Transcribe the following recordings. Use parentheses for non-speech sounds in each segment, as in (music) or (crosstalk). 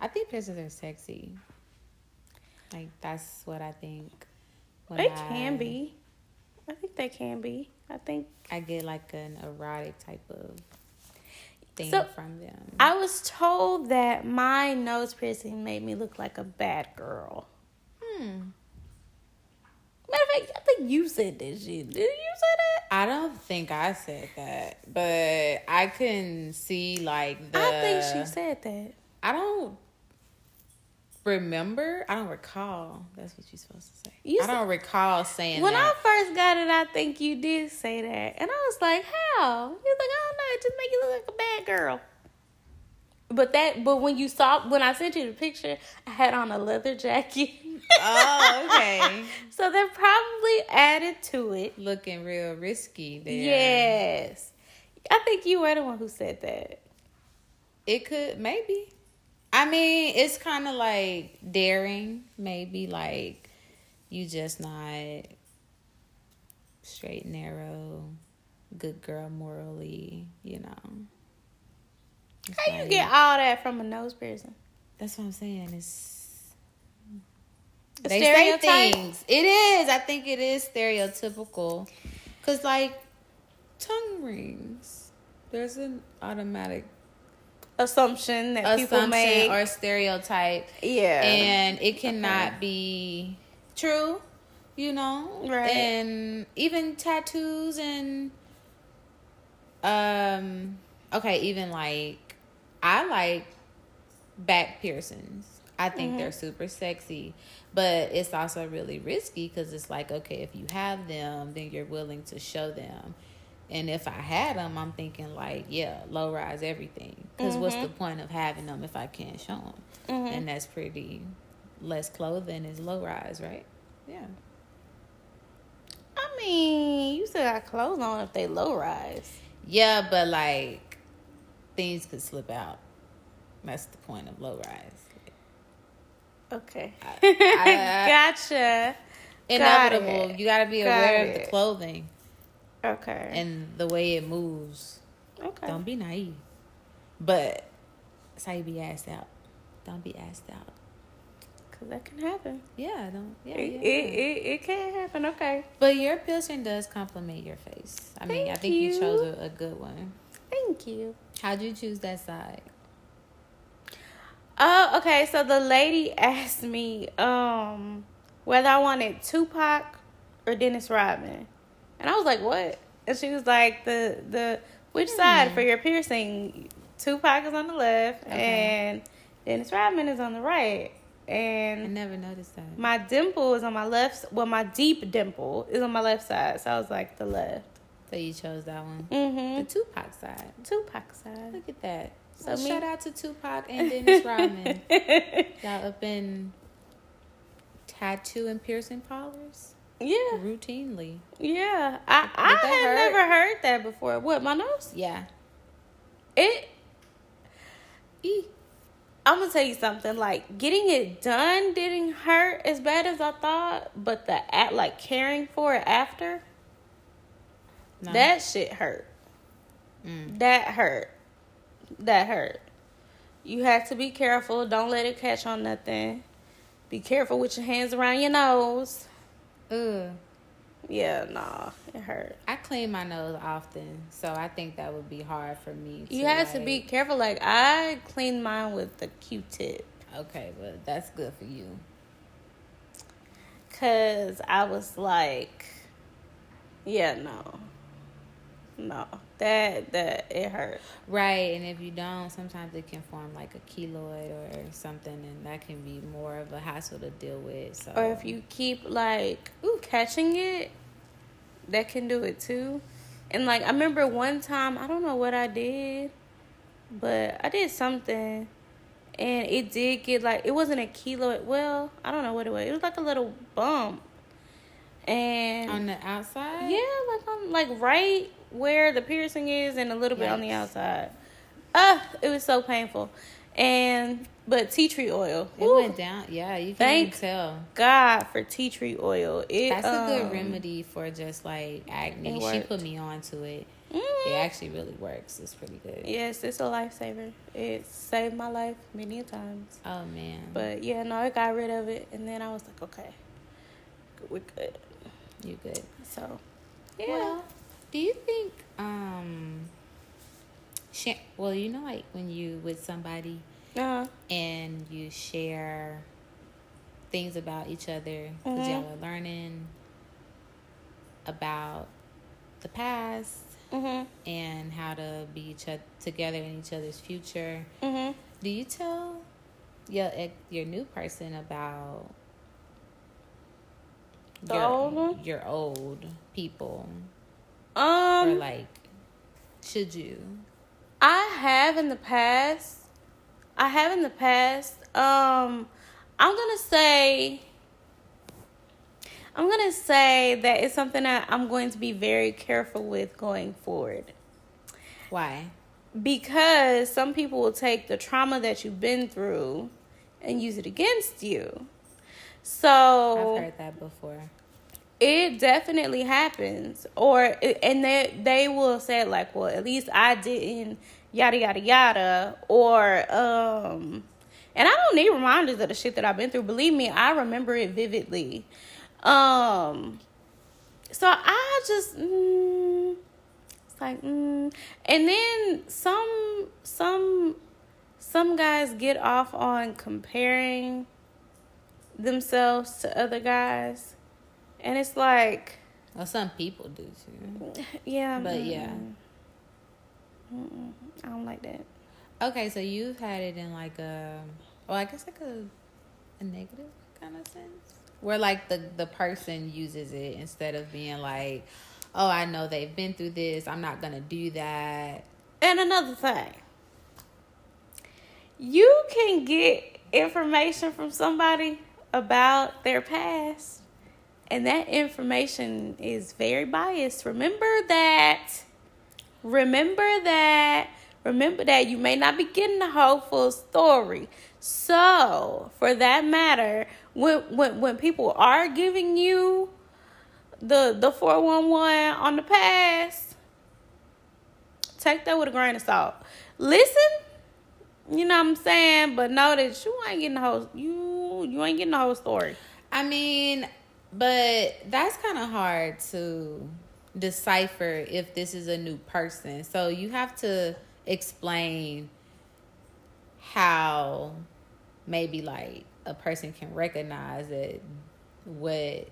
I think piercings are sexy. Like that's what I think. They I- can be. I think they can be. I think I get like an erotic type of thing So, from them. I was told that my nose piercing made me look like a bad girl. hmm. Matter of fact, I think you said that shit. Did you say that? I don't think I said that, but I can see like the. I think she said that. I don't remember. I don't recall. That's what you're supposed to say. You I don't recall saying When I first got it, I think you did say that, and I was like, "How?" You're like, "I don't know. It just make you look like a bad girl." But that, but when you saw when I sent you the picture, I had on a leather jacket. oh, (laughs) okay. so that probably added to it. Looking real risky there. Yes, I think you were the one who said that. It could maybe. I mean, it's kind of like daring, maybe like you just not straight and narrow, good girl morally, you know. It's How you get all that from a nose piercing? That's what I'm saying. It's A they stereotype? say things. It is. I think it is stereotypical. Cause like tongue rings, there's an automatic Assumption that people make. or stereotype, yeah, and it cannot be true. You know, Right. And even tattoos and um, okay, even like I like back piercings. I think they're super sexy, but it's also really risky because it's like, okay, if you have them, then you're willing to show them. And if I had them, I'm thinking like, yeah, low rise everything. Because what's mm-hmm. the point of having them if I can't show them? Mm-hmm. And that's pretty less clothing is low rise, right? Yeah. I mean, you still got clothes on if they low rise. Yeah, but like things could slip out. That's the point of low rise. Okay, (laughs) I- gotcha. Inevitable. it. You got to be Got aware of the clothing Okay, and the way it moves. okay. Don't be naive. But that's how you be asked out. Don't be asked out. Cause that can happen. Yeah, don't. Yeah, It, yeah, it, it, it can happen. Okay. But your piercing does compliment your face. I mean, I think you, you. chose a, a good one. Thank you. How'd you choose that side? Oh, okay. So the lady (laughs) asked me um whether I wanted Tupac or Dennis Rodman, and I was like, "What?" And she was like, "The the which side for your piercing? Tupac is on the left, Okay. and Dennis Rodman is on the right." And I never noticed that. my dimple is on my left. Well, my deep dimple is on my left side, so I was like, "The left." So you chose that one. The Mm-hmm. Tupac side. Tupac side. Look at that. So So me- shout out to Tupac and (laughs) Dennis Rodman. (laughs) Y'all up in tattoo and piercing parlors Yeah, routinely. yeah. I Did I had hurt? never heard that before. What my nose? Yeah. It. E. I'm gonna tell you something. Like getting it done didn't hurt as bad as I thought, but the at like caring for it after No. that shit hurt. Mm. That hurt. That hurt. You have to be careful. Don't let it catch on nothing. Be careful with your hands around your nose. Ugh. Yeah, nah, it hurt. I clean my nose often, so I think that would be hard for me. You have to be careful. Like I cleaned mine with the Q-tip. okay, but that's good for you. Cause I was like, yeah, no, no, that that it hurt. Right, and if you don't, sometimes it can form like a keloid or something, and that can be more of a hassle to deal with. So, Or if you keep like ooh catching it, that can do it too. And like I remember one time, I don't know what I did, but I did something, and it did get like it wasn't a keloid. Well, I don't know what it was. It was like a little bump, and on the outside, Yeah, like on like right where the piercing is and a little bit on the outside. Ah, it was so painful. And but tea tree oil. it Ooh, went down. Yeah, you can Thank tell. God for tea tree oil. It That's a good um, remedy for just like acne. She put me on to it. it actually really works. It's pretty good. Yes, it's a lifesaver. It saved my life many times. Oh man. But yeah, no, I got rid of it, and then I was like, okay, we're good. You good? So, yeah. Well, do you think um well, you know like when you with somebody uh and you share things about each other because Mhm. y'all are learning about the past Mhm. and how to be each other together in each other's future. Mhm. Do you tell your your new person about The your, old your old people or Um, like should you? I have in the past. I have in the past. Um, I'm gonna say. I'm gonna say that it's something that I'm going to be very careful with going forward. Why? because some people will take the trauma that you've been through and use it against you. So I've heard that before. It definitely happens, or and they they will say like, well, at least I didn't yada yada yada, or um, and I don't need reminders of the shit that I've been through. Believe me, I remember it vividly. Um, so I just. Mm, it's like mm. and then some some some guys get off on comparing themselves to other guys and it's like Well, some people do too. yeah But yeah. mm-mm. Mm-mm. i don't like that Okay, so you've had it in like a, well, I guess like a, a negative kind of sense, where like the the person uses it instead of being like, oh, I know they've been through this. I'm not gonna do that. and another thing you can get information from somebody about their past and that information is very biased. Remember that. Remember that. Remember that you may not be getting the whole full story. So for that matter when when when people are giving you the the 411 on the past take that with a grain of salt. Listen you know what i'm saying? But know that you ain't getting the whole you you ain't getting the whole story. I mean, but that's kind of hard to decipher if this is a new person. So you have to explain how maybe like a person can recognize that what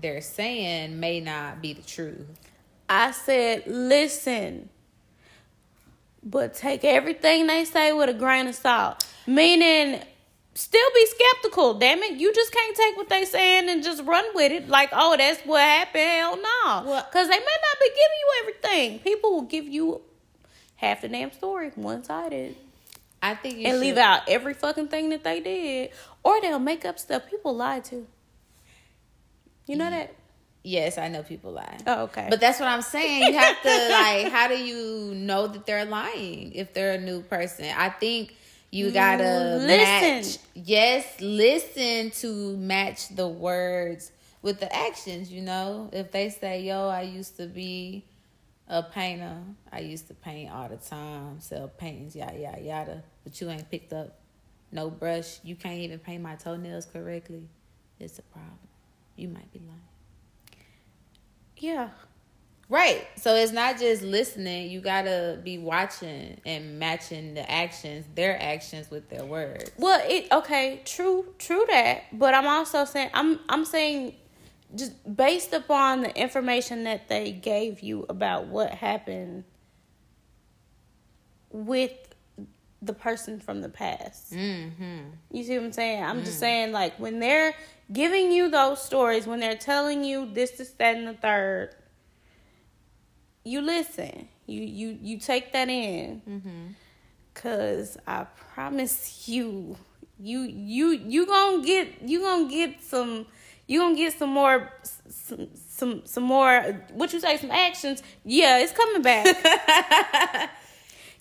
they're saying may not be the truth. I said, listen, but take everything they say with a grain of salt. Meaning, still be skeptical. Damn it, you just can't take what they saying and just run with it. Like, oh, that's what happened. Hell no, because they may not be giving you everything. People will give you half the damn story, one sided, I think you and should, leave out every fucking thing that they did, or they'll make up stuff. People lie too. You know that? Yes, I know people lie. Oh, okay. But that's what I'm saying. You have to like how do you know that they're lying if they're a new person? I think you gotta mm, Listen. match yes, listen to match the words with the actions, you know? If they say, Yo, I used to be a painter, I used to paint all the time, sell paintings, yada yada yada. But you ain't picked up no brush, you can't even paint my toenails correctly, it's a problem. You might be lying. yeah. Right. So it's not just listening. You gotta be watching and matching the actions, their actions with their words. Well, it okay, true, true that. But I'm also saying I'm I'm saying just based upon the information that they gave you about what happened with the person from the past. Mm-hmm. You see what I'm saying? I'm just saying like when they're giving you those stories, when they're telling you this, this, that, and the third, you listen. You you you take that in. Mm-hmm. Cause I promise you, you you you gonna get you gonna get some you gonna get some more some some some more what you say some actions. Yeah, it's coming back. (laughs)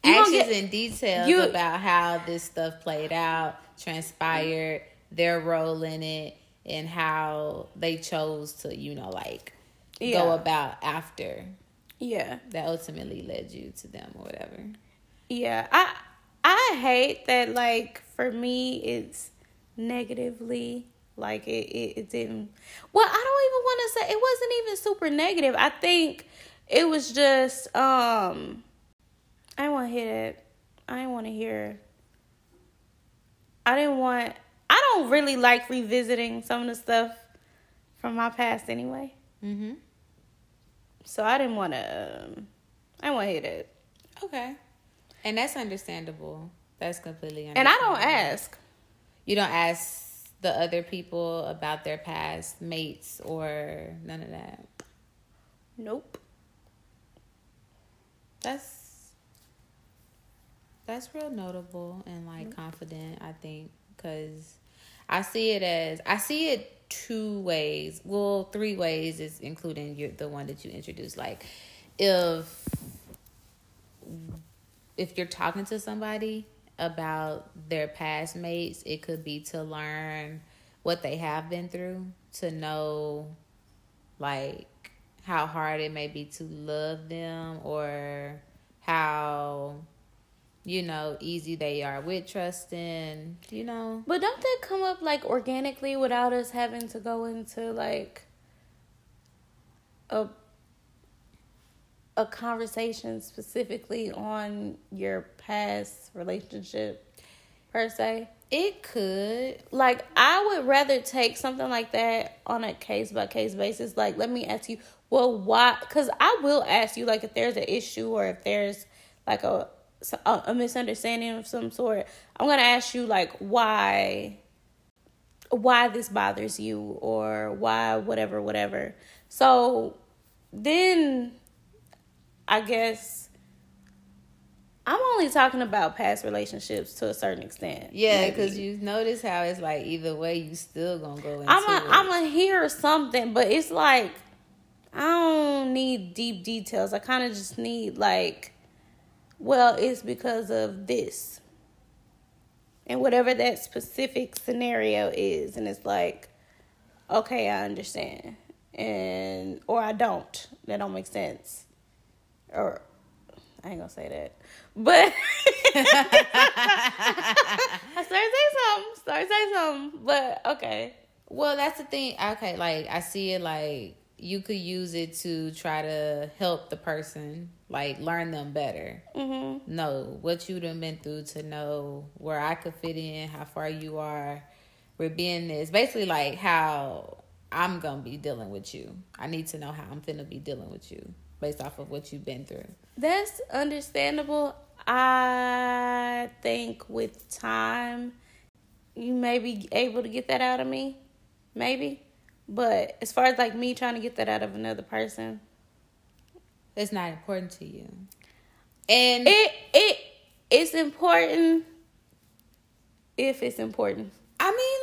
You Actions get- and details you- about how this stuff played out, transpired, their role in it, and how they chose to, you know, like go about after. Yeah. That ultimately led you to them or whatever. Yeah. I I hate that like for me it's negatively like it, it, it didn't well i don't even want to say it wasn't even super negative i think it was just um i didn't to hear it i didn't to hear i didn't want i don't really like revisiting some of the stuff from my past anyway Mm-hmm. So i didn't want to um, i didn't want to hear that Okay. And that's understandable. That's completely understandable. and i don't ask You don't ask the other people about their past mates or none of that. nope That's that's real notable and like confident, I think, cuz I see it as I see it two ways. Well, three ways is including your the one that you introduced like if if you're talking to somebody about their past mates, it could be to learn what they have been through, to know like how hard it may be to love them or how you know easy they are with trusting, you know. But don't that come up like organically without us having to go into like a a conversation specifically on your past relationship per se? It could. Like I would rather take something like that on a case by case basis. Like let me ask you, well, why? Because I will ask you like if there's an issue or if there's like a a, a misunderstanding of some sort. I'm gonna ask you like why why this bothers you or why whatever whatever. So then I guess I'm only talking about past relationships to a certain extent. Yeah, because you notice how it's like either way you still gonna go into I'm a, it. I'm gonna hear something, but it's like I don't need deep details. I kind of just need like, well, it's because of this, and whatever that specific scenario is, and it's like, okay, I understand, and or I don't. That don't make sense, or I ain't gonna say that, but (laughs) I started saying something. Started saying something, but okay. Well, that's the thing. Okay, like I see it like you could use it to try to help the person, like learn them better. Mm-hmm. Know what you done been through to know where I could fit in, how far you are. We're being this basically like how I'm gonna be dealing with you. I need to know how I'm gonna be dealing with you based off of what you've been through. That's understandable. I think with time, you may be able to get that out of me. Maybe. But as far as like me trying to get that out of another person, It's not important to you. And it it it's important if it's important. I mean,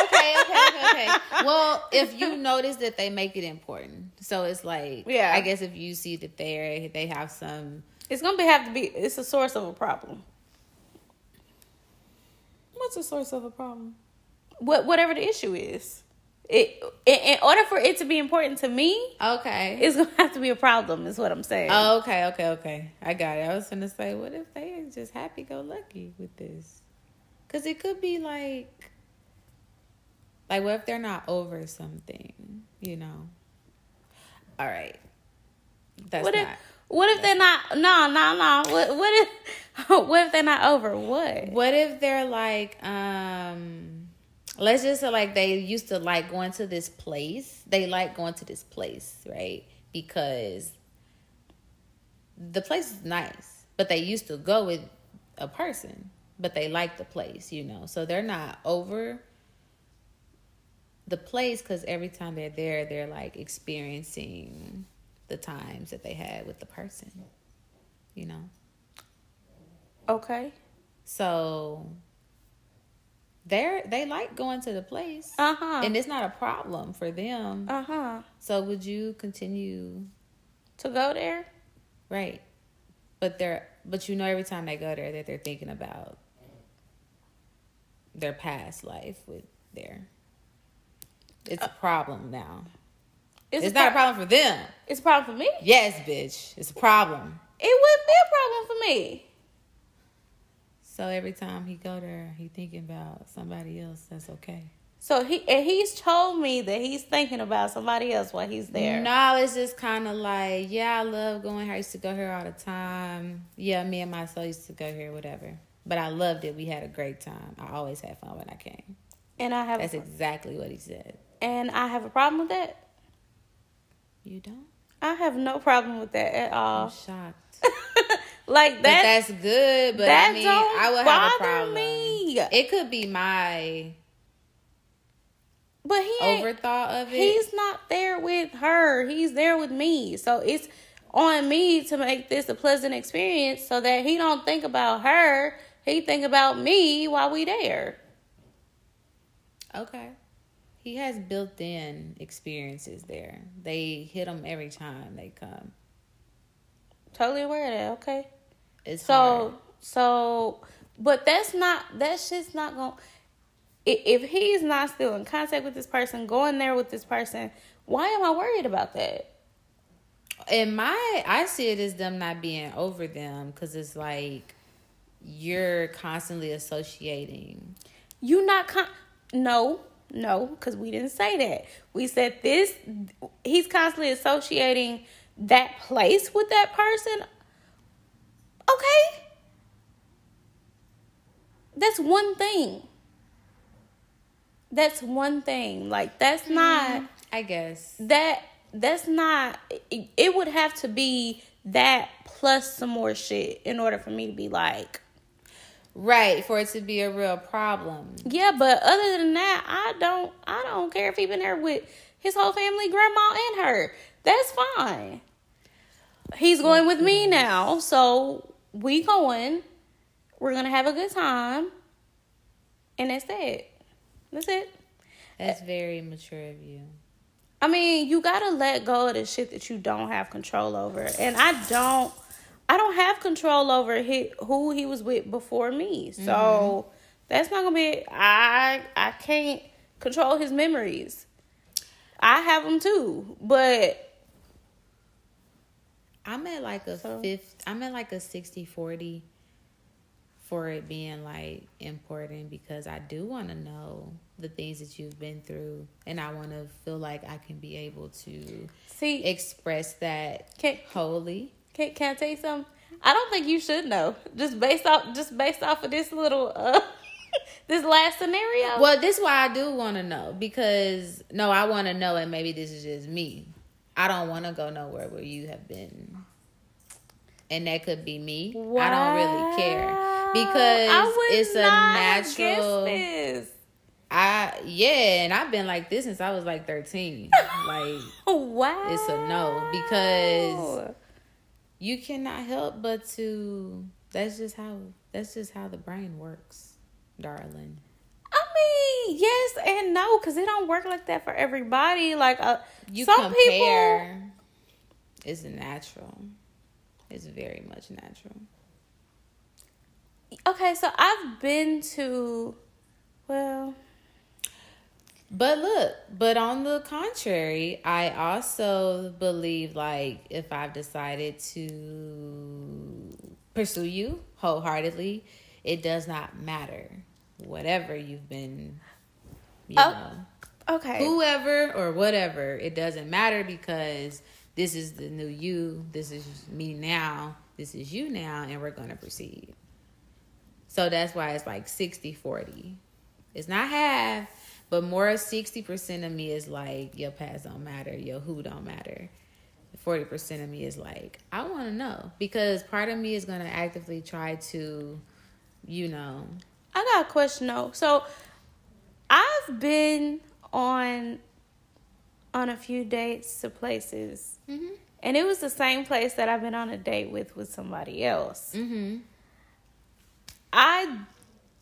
like, okay, okay, okay, okay. Well, if you notice that they make it important, so it's like, Yeah. I guess if you see that they they have some, It's gonna be have to be it's a source of a problem. what's the source of a problem? What whatever the issue is. It in, order for it to be important to me, Okay. it's gonna have to be a problem, is what I'm saying. Oh, okay, okay, okay. I got it. I was gonna say, what if they just happy go lucky with this? Because it could be like, like, what if they're not over something? You know. All right. That's what not. if what if they're not no no no what what if (laughs) what if they're not over what What if they're like, um, let's just say like they used to like going to this place. They like going to this place, right? Because the place is nice, but they used to go with a person, but they like the place, you know. So they're not over the place because every time they're there, they're like experiencing the times that they had with the person, you know. okay So they're they like going to the place. uh-huh And it's not a problem for them. uh-huh So would you continue to go there right? But they're but you know every time they go there that they're thinking about their past life with their it's a problem now. It's, It's a not a problem for them. It's a problem for me. Yes, bitch. It's a problem. It wouldn't be a problem for me. So every time he go there, he thinking about somebody else. That's okay. So he and he's told me that he's thinking about somebody else while he's there. No, it's just kind of like, yeah, I love going here. I used to go here all the time. Yeah, me and my soul used to go here, whatever. But I loved it. We had a great time. I always had fun when I came. And I have That's exactly what he said. and I have a problem with that. You don't? I have no problem with that at all. I'm shocked. (laughs) like But that. that's good. But that I mean, I would have a problem. me. It could be my but he overthought of it. he's not there with her. He's there with me. So it's on me to make this a pleasant experience so that he don't think about her. He think about me while we there. Okay. He has built in experiences there. They hit him every time they come. Totally aware of that. Okay. It's So hard. so, but that's not that shit's not gonna. If he's not still in contact with this person, going there with this person, why am I worried about that? in my I see it as them not being over them because it's like you're constantly associating. You not con- no no because we didn't say that. We said this. He's constantly associating that place with that person. Okay, that's one thing. That's one thing. Like that's mm-hmm. not. I guess. that that's not it, it would have to be that plus some more shit in order for me to be like Right, for it to be a real problem. yeah but other than that i don't i don't care if he been there with his whole family grandma and her that's fine he's going with me mm-hmm. now so we going we're gonna have a good time and that's it that's it That's very mature of you. I mean, you gotta let go of the shit that you don't have control over, and I don't. I don't have control over he, who he was with before me, so mm-hmm. that's not gonna be. I I can't control his memories. I have them too, but I'm at like a So? fifth. I'm at like a 60-40 for it being like important because I do want to know the things that you've been through, and I want to feel like I can be able to see, express that can, wholly. can can I tell you something? I don't think you should know just based off just based off of this little uh (laughs) this last scenario. Well, this is why I do want to know because no, I want to know, and maybe this is just me. I don't want to go nowhere where you have been, and that could be me. I don't really care because it's a natural. I yeah, and I've been like this since I was like thirteen. (laughs) like Wow. it's a no because you cannot help but to. That's just how. That's just how the brain works, darling. I mean, yes and no, because it don't work like that for everybody. Like, uh, you some compare it's natural it's very much natural. Okay, so I've been to, well, but look but on the contrary i also believe like if i've decided to pursue you wholeheartedly it does not matter whatever you've been you Oh, know okay. whoever or whatever it doesn't matter because this is the new you this is me now this is you now and we're going to proceed. So that's why it's like 60 40 it's not half but more 60% of me is like your past don't matter your who don't matter. 40% of me is like i want to know because part of me is going to actively try to you know. I got a question though. So, I've been on on a few dates to places, mm-hmm. and it was the same place that I've been on a date with with somebody else. Mm-hmm. I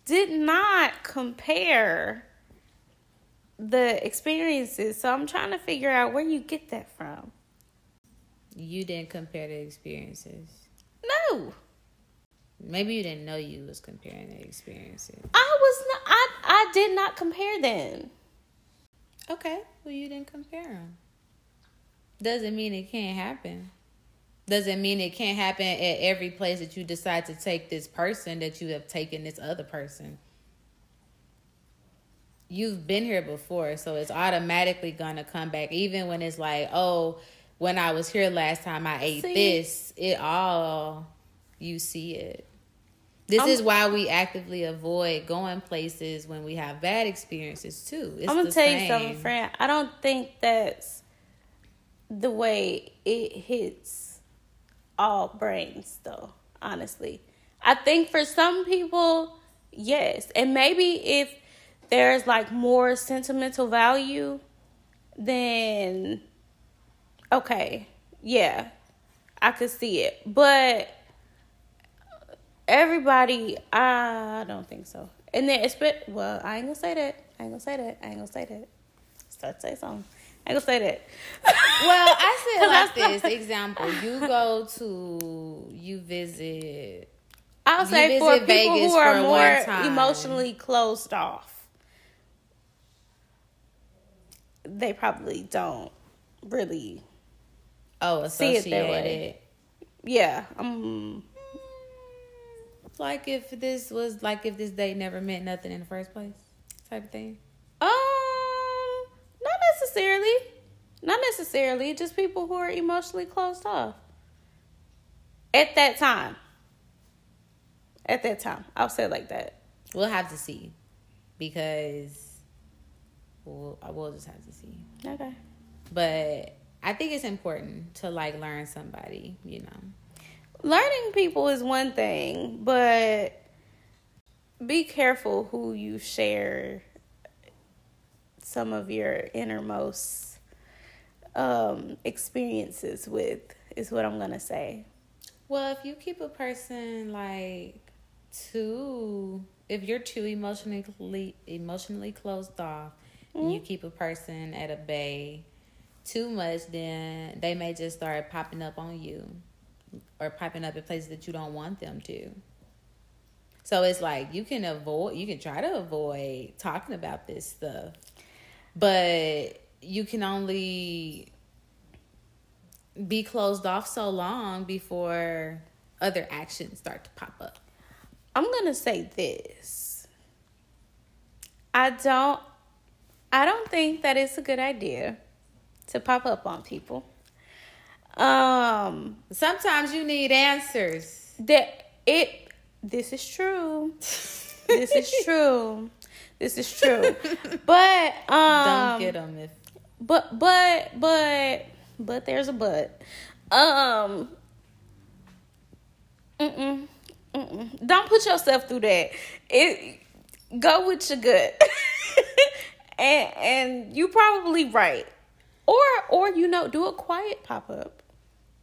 did not compare the experiences, so I'm trying to figure out where you get that from. you didn't compare the experiences No, Maybe you didn't know you was comparing the experiences. I was not. I I did not compare them. Okay, well you didn't compare them. Doesn't mean it can't happen. Doesn't mean it can't happen at every place that you decide to take this person that you have taken this other person. You've been here before, so it's automatically gonna come back. Even when it's like, oh, when I was here last time, I ate See? this. It all you see it. This I'm- is why we actively avoid going places when we have bad experiences too. It's I'm gonna tell same. you something, friend. I don't think that's the way it hits all brains, though. Honestly, I think for some people, yes, and maybe if there's like more sentimental value, then okay, yeah, I could see it, but everybody i don't think so. And then it's been well i ain't gonna say that. I ain't gonna say that. I ain't gonna say that. Start say something. I ain't gonna say that. (laughs) Well, I said like this example: you go to, you visit. i'll You say for people Vegas who are more emotionally closed off they probably don't really Oh, See it that way. associated. yeah um Like if this was like if this date never meant nothing in the first place, type of thing. um not necessarily not necessarily just people who are emotionally closed off at that time at that time i'll say it like that We'll have to see, because we'll we'll just have to see. okay But I think it's important to like learn somebody. You know. Learning people is one thing but be careful who you share some of your innermost um experiences with is what i'm gonna say. Well, if you keep a person like too, if you're too emotionally emotionally closed off, and you keep a person at a bay too much, then they may just start popping up on you, or popping up in places that you don't want them to. So it's like you can avoid, you can try to avoid talking about this stuff, but you can only be closed off so long before other actions start to pop up. I'm gonna say this. I don't I don't think that it's a good idea to pop up on people. Um Sometimes you need answers. that it this is true. This is (laughs) true. This is true. But um Don't get them if but but but but there's a but. Um. Mm-mm, mm-mm. Don't put yourself through that. It go with your gut, (laughs) and and you probably right. Or or you know do a quiet pop up,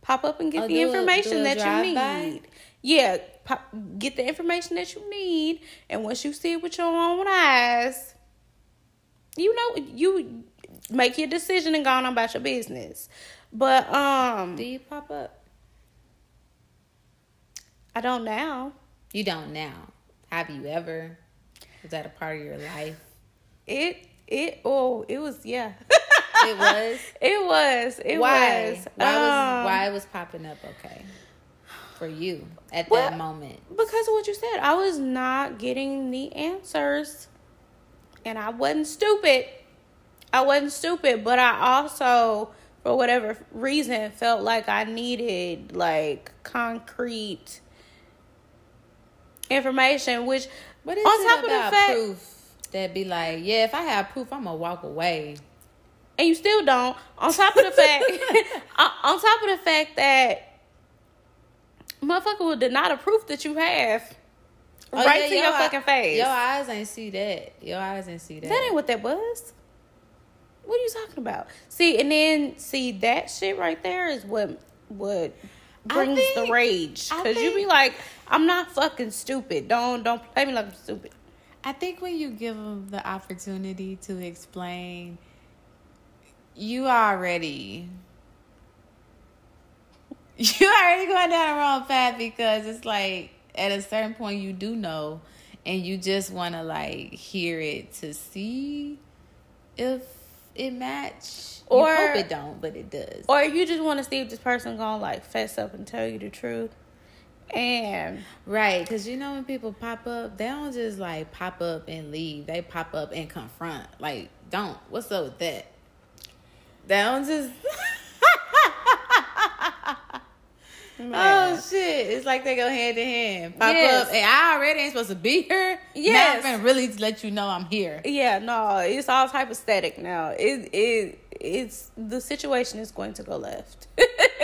pop up and get Oh, the information a that you need. Yeah, pop, get the information that you need, and once you see it with your own eyes, you know you make your decision and go on about your business. But um, do you pop up? I don't now. You don't now. Have you ever? Was that a part of your life? It it oh it was yeah. (laughs) It was. (laughs) it was it why? was Why was Um, why it was popping up? Okay, for you at Well, that moment. because of what you said. I was not getting the answers, and I wasn't stupid. I wasn't stupid, but I also, for whatever reason, felt like I needed like concrete information. Which, is on it top of the fact, proof that be like, yeah, if I have proof, I'm gonna walk away. And you still don't. On top of the fact, (laughs) (laughs) on top of the fact that motherfucker will deny the proof that you have. Oh, right yeah, to your, eye- fucking face. Your eyes ain't see that. Your eyes ain't see that. That ain't what that was. What are you talking about? See, and then see that shit right there is what what brings the rage. Cause you be like, I'm not fucking stupid. Don't don't play me like I'm stupid. I think when you give them the opportunity to explain, you already you already going down the wrong path because it's like at a certain point you do know, and you just want to like hear it to see if it match. Or- you hope it don't, but it does. Or you just want to see if this person gonna like fess up and tell you the truth. And Right, because you know when people pop up, they don't just like pop up and leave. They pop up and confront. Like, don't. What's up with that? They don't just. Oh shit! It's like they go hand in hand. Pop Yes. up, and I already ain't supposed to be here. Yes. now I'm really let you know I'm here. yeah, no, it's all type of static now. It it it's the situation is going to go left.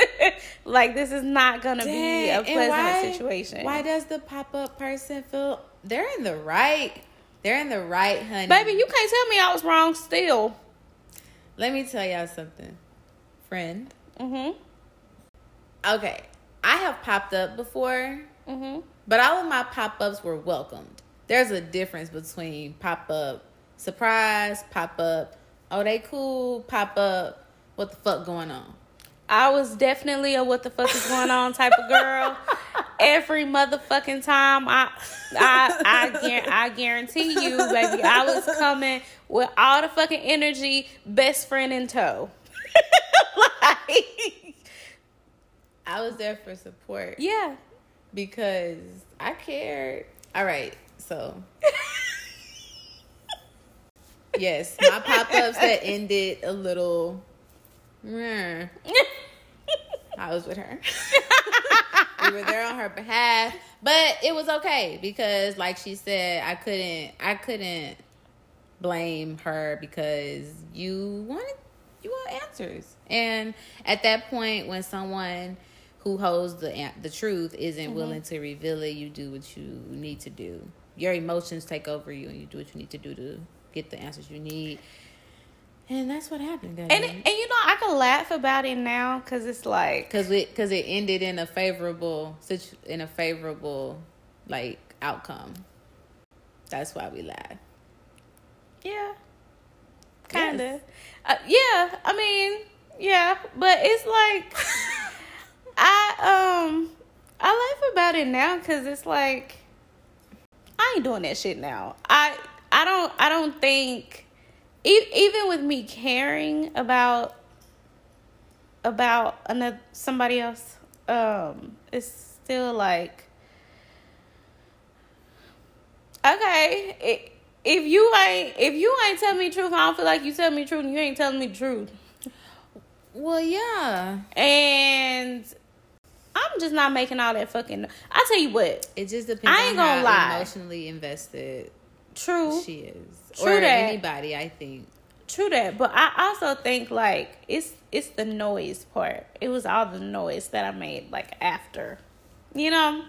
(laughs) like this is not gonna be a Dang, pleasant why- situation. Why does the pop up person feel they're in the right? They're in the right, honey. Baby, you can't tell me I was wrong still. Let me tell y'all something, friend. Mm-hmm. Okay, I have popped up before, Mm-hmm. but all of my pop ups were welcomed. There's a difference between pop up surprise, pop up, oh they cool, pop up, what the fuck going on? I was definitely a what the fuck is going on type of girl. Every motherfucking time, I, I, I, I guarantee you, baby, I was coming with all the fucking energy, best friend in tow. (laughs) like, I was there for support yeah, because I cared. All right, so (laughs) yes, my pop ups that ended a little. Meh. I was with her. (laughs) we were there on her behalf, but it was okay because, like she said, I couldn't. I couldn't blame her because you wanted you want answers, and at that point, when someone who holds the the truth isn't mm-hmm. willing to reveal it, you do what you need to do. Your emotions take over you, and you do what you need to do to get the answers you need. And that's what happened, guys. and and you know I can laugh about it now because it's like because it because it ended in a favorable situ- in a favorable like outcome. That's why we laugh. Yeah. Kinda. Uh, yeah, I mean, yeah, but it's like (laughs) I um I laugh about it now cuz it's like I ain't doing that shit now. I I don't I don't think even with me caring about about another somebody else um it's still like okay i- if you ain't if you ain't telling me the truth i don't feel like you tell me the truth and you ain't telling me the truth Well, yeah, and i'm just not making all that fucking i tell you what it just depends. I ain't on gonna how lie. emotionally invested true she is, True or that. anybody. I think. True that, but I also think like it's it's the noise part. It was all the noise that I made like after. You know,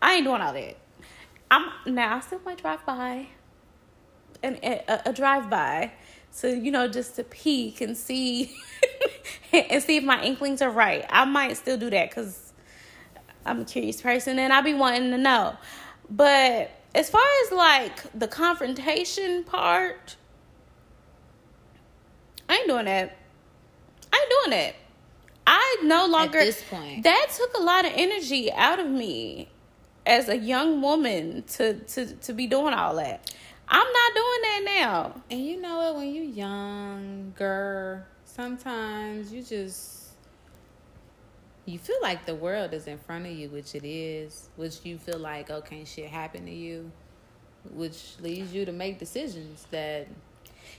I ain't doing all that. I'm now I still might drive by, and a, a drive by, so you know just to peek and see, (laughs) and see if my inklings are right. I might still do that because I'm a curious person and I be wanting to know. But as far as like the confrontation part, I ain't doing that. I ain't doing that. I no longer At this point. that took a lot of energy out of me as a young woman to to to be doing all that. I'm not doing that now. And you know what? When you're younger, sometimes you just you feel like the world is in front of you, which it is. Which you feel like, okay, shit happened to you? Which leads you to make decisions that,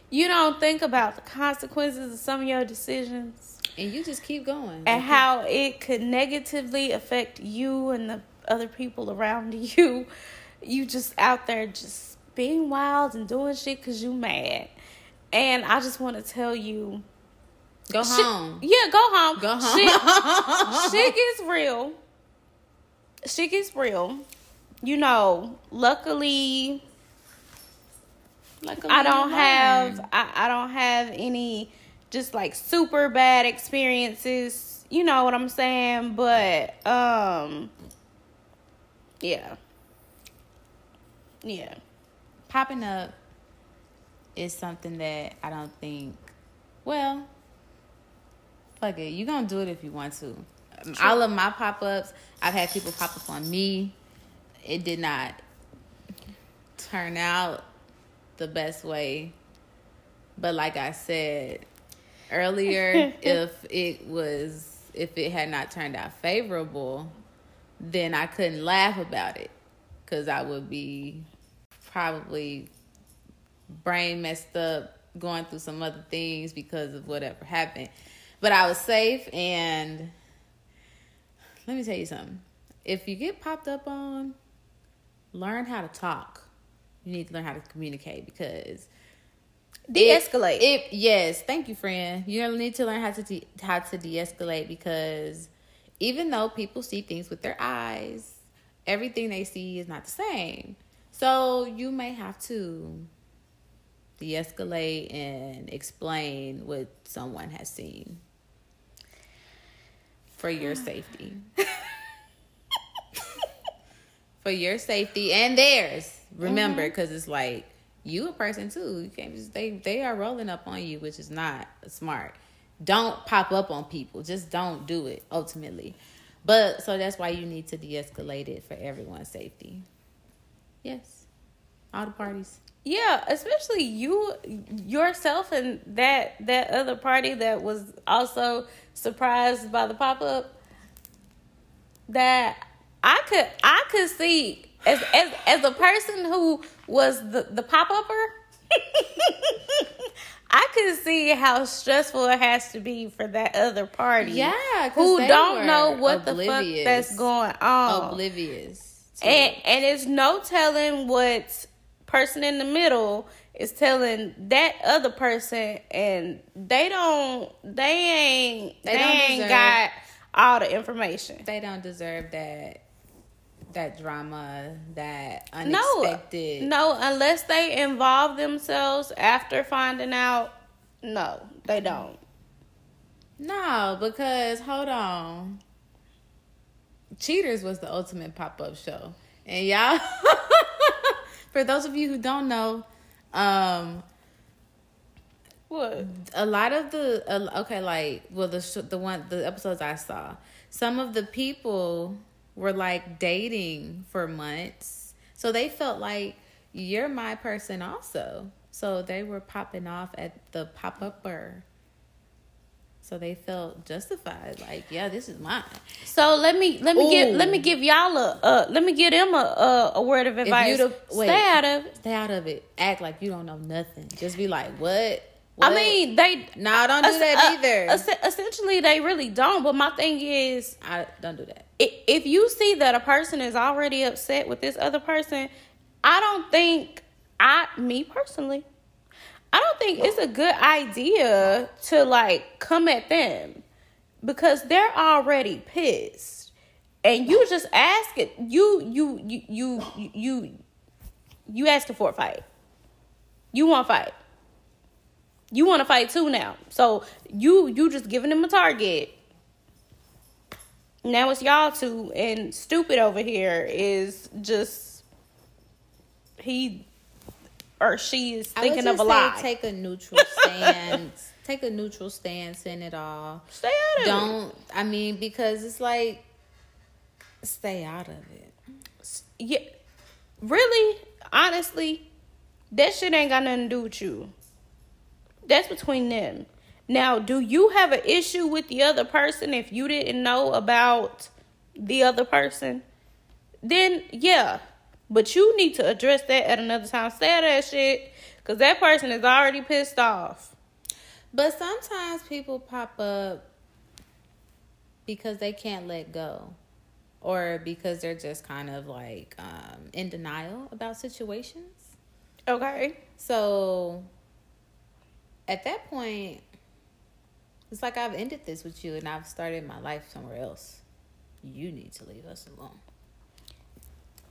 You don't think about the consequences of some of your decisions and you just keep going. and how it could negatively affect you and the other people around (laughs) you. You just out there just being wild and doing shit because you mad. And I just want to tell you, go home. yeah, go home. Go home. (laughs) shit gets real. Shit gets real. You know, luckily, a I don't have. I, I don't have any just like super bad experiences. You know what I'm saying? But um yeah. Yeah. popping up is something that I don't think. Well, fuck it. You gonna do it if you want to. Um, All of my pop ups, I've had people pop up on me. It did not turn out the best way But like I said earlier, (laughs) if it was if it had not turned out favorable, then I couldn't laugh about it because I would be probably brain messed up, going through some other things because of whatever happened. But I was safe, and let me tell you something. If you get popped up on, learn how to talk. You need to learn how to communicate because de-escalate. It, it, yes, thank you, friend. You need to learn how to de- how to de-escalate because even though people see things with their eyes, everything they see is not the same. So you may have to de-escalate and explain what someone has seen for your safety. for your safety and theirs. Remember, because mm-hmm. it's like you a person too. You can't just they they are rolling up on you, which is not smart. Don't pop up on people. Just don't do it ultimately. But so that's why you need to de-escalate it for everyone's safety. Yes. All the parties. Yeah, especially you yourself and that that other party that was also surprised by the pop up. That I could I could see as as as a person who was the the pop upper. (laughs) I could see how stressful it has to be for that other party. Yeah, who don't know what the fuck that's going on. Oblivious. And and it's no telling what person in the middle is telling that other person and they don't they ain't they, they ain't deserve, got all the information. They don't deserve that that drama, that unexpected. No, no, unless they involve themselves after finding out. No, they don't. No, because hold on. Cheaters was the ultimate pop up show. And y'all, (laughs) for those of you who don't know, um, what a lot of the uh, okay, like well the the one the episodes I saw, some of the people were like dating for months. So they felt like you're my person also. So they were popping off at the pop up upper. So they felt justified, like, yeah, this is mine. So let me let me Ooh. give let me give y'all a uh, let me give them a, a, a word of advice. Wait, stay out of it. Stay out of it. Act like you don't know nothing. Just be like, what? What? I mean, they. No, nah, don't do that uh, either. essentially, they really don't. But my thing is, I don't do that. If you see that a person is already upset with this other person, I don't think I, me personally, I don't think it's a good idea to like come at them because they're already pissed, and you just ask it. You you you you you you asking for a fight. You want fight you want to fight too now. So you you just giving them a target. Now it's y'all two, and stupid over here is just he or she is thinking of a lie. Take a neutral (laughs) stance. take a neutral stance in it all. Stay out of Don't, it. Don't. I mean, because it's like, stay out of it. Yeah, really, honestly, that shit ain't got nothing to do with you. That's between them. Now, do you have an issue with the other person if you didn't know about the other person? Then, yeah. But you need to address that at another time. Say that shit because that person is already pissed off. But sometimes people pop up because they can't let go or because they're just kind of like um, in denial about situations. Okay. So at that point, it's like I've ended this with you and I've started my life somewhere else. You need to leave us alone.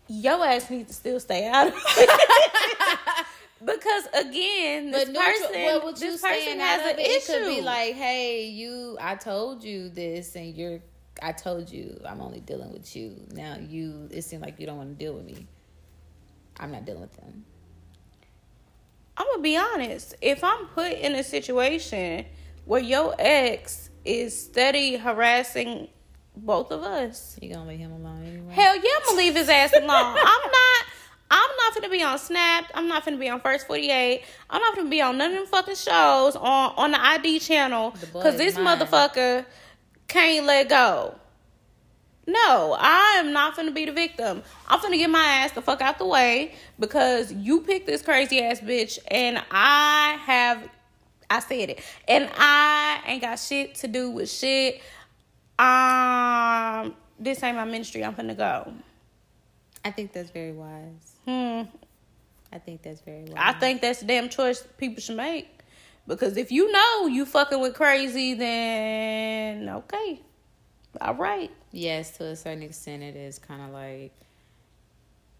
Your ass needs to still stay out of it. (laughs) because again, this but person, well, this person has an it, issue. It could be like, hey, you, I told you this, and you're, I told you I'm only dealing with you. Now you, it seems like you don't want to deal with me. I'm not dealing with them. I'm gonna be honest. If I'm put in a situation where your ex is steady harassing both of us, you gonna leave him alone anyway? Hell yeah, I'm gonna leave his ass alone. I'm not. I'm not gonna be on Snap. I'm not gonna be on First 48. I'm not gonna be on none of them fucking shows on, on the ID channel. Because this mine. motherfucker can't let go. No, I am not gonna be the victim. I'm gonna get my ass the fuck out the way because you picked this crazy ass bitch and I have I said it. And I ain't got shit to do with shit. Um this ain't my ministry. I'm gonna go. I think that's very wise. Hmm. I think that's very wise. I think that's the damn choice people should make. Because if you know you fucking with crazy, then okay. All right. yes, to a certain extent, it is kind of like,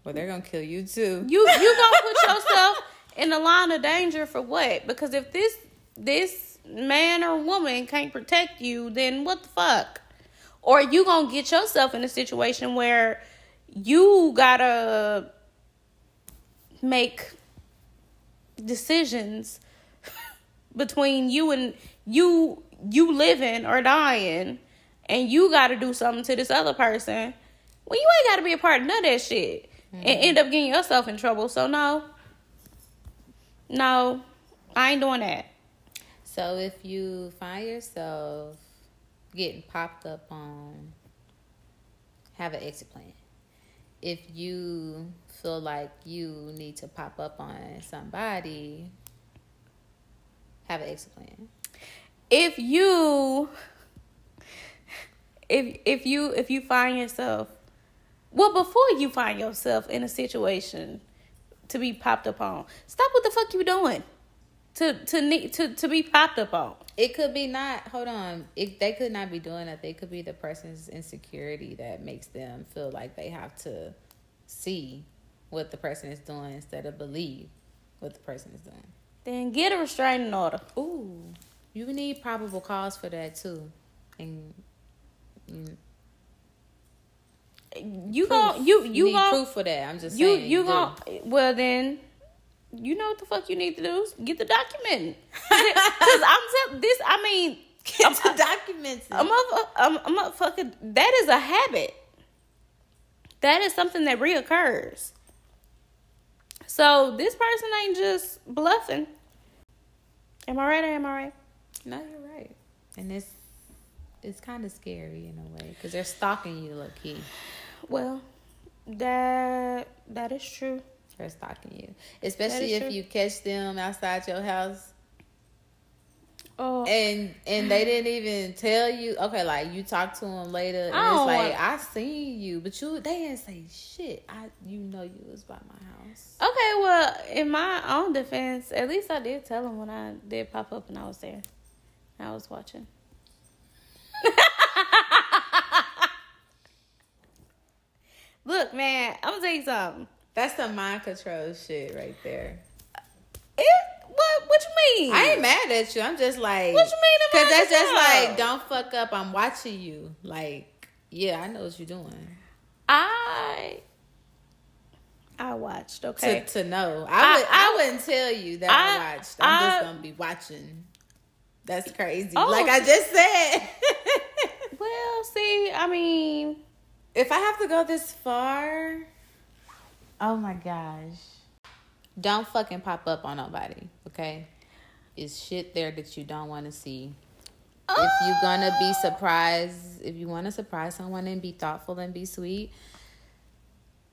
well, they're gonna kill you too. You you gonna (laughs) put yourself in the line of danger for what? Because if this this man or woman can't protect you, then what the fuck? Or you gonna get yourself in a situation where you gotta make decisions (laughs) between you and you you living or dying and you gotta do something to this other person well you ain't gotta be a part of none of that shit and mm-hmm. end up getting yourself in trouble. So no. No. I ain't doing that. So if you find yourself getting popped up on, have an exit plan. If you feel like you need to pop up on somebody, have an exit plan. if you if if you if you find yourself well before you find yourself in a situation to be popped up on stop what the fuck you doing to to need to to be popped up on It could be not. Hold on. It, they could not be doing that. They could be the person's insecurity that makes them feel like they have to see what the person is doing instead of believe what the person is doing. then get a restraining order Ooh, you need probable cause for that too, and mm, you proof. gon' you you need gon' proof for that. I'm just you saying. you gon' well then you know what the fuck you need to do get the document because i'm telling this i mean get the documents. a mother, a, a motherfucker, that is a habit. That is something that reoccurs. So this person ain't just bluffing. Am I right or am I right? no, you're right, and it's it's kind of scary in a way because they're stalking you, low key. Well, that that is true. They're stalking you, especially if true. you catch them outside your house Oh, and and they didn't even tell you. Okay, like you talk to them later, and I it's oh. like want- I seen you, but you they didn't say shit. I you know you was by my house. okay. Well, in my own defense, at least I did tell them when I did pop up and I was there. I was watching. (laughs) Look, man, I'm gonna tell you something. That's the mind control shit right there. It, what? What you mean? I ain't mad at you. I'm just like, What you mean Because that's at just like, don't fuck up. I'm watching you. Like, yeah, I know what you're doing. I I watched. Okay. To to know, I, I- would. I, I- wouldn't tell you that I, I- watched. I'm just gonna be watching. That's crazy. Oh. Like I just said. (laughs) well, see, I mean, if I have to go this far, oh my gosh, don't fucking pop up on nobody. Okay, it's shit there that you don't want to see. if you're gonna be surprised, if you want to surprise someone and be thoughtful and be sweet,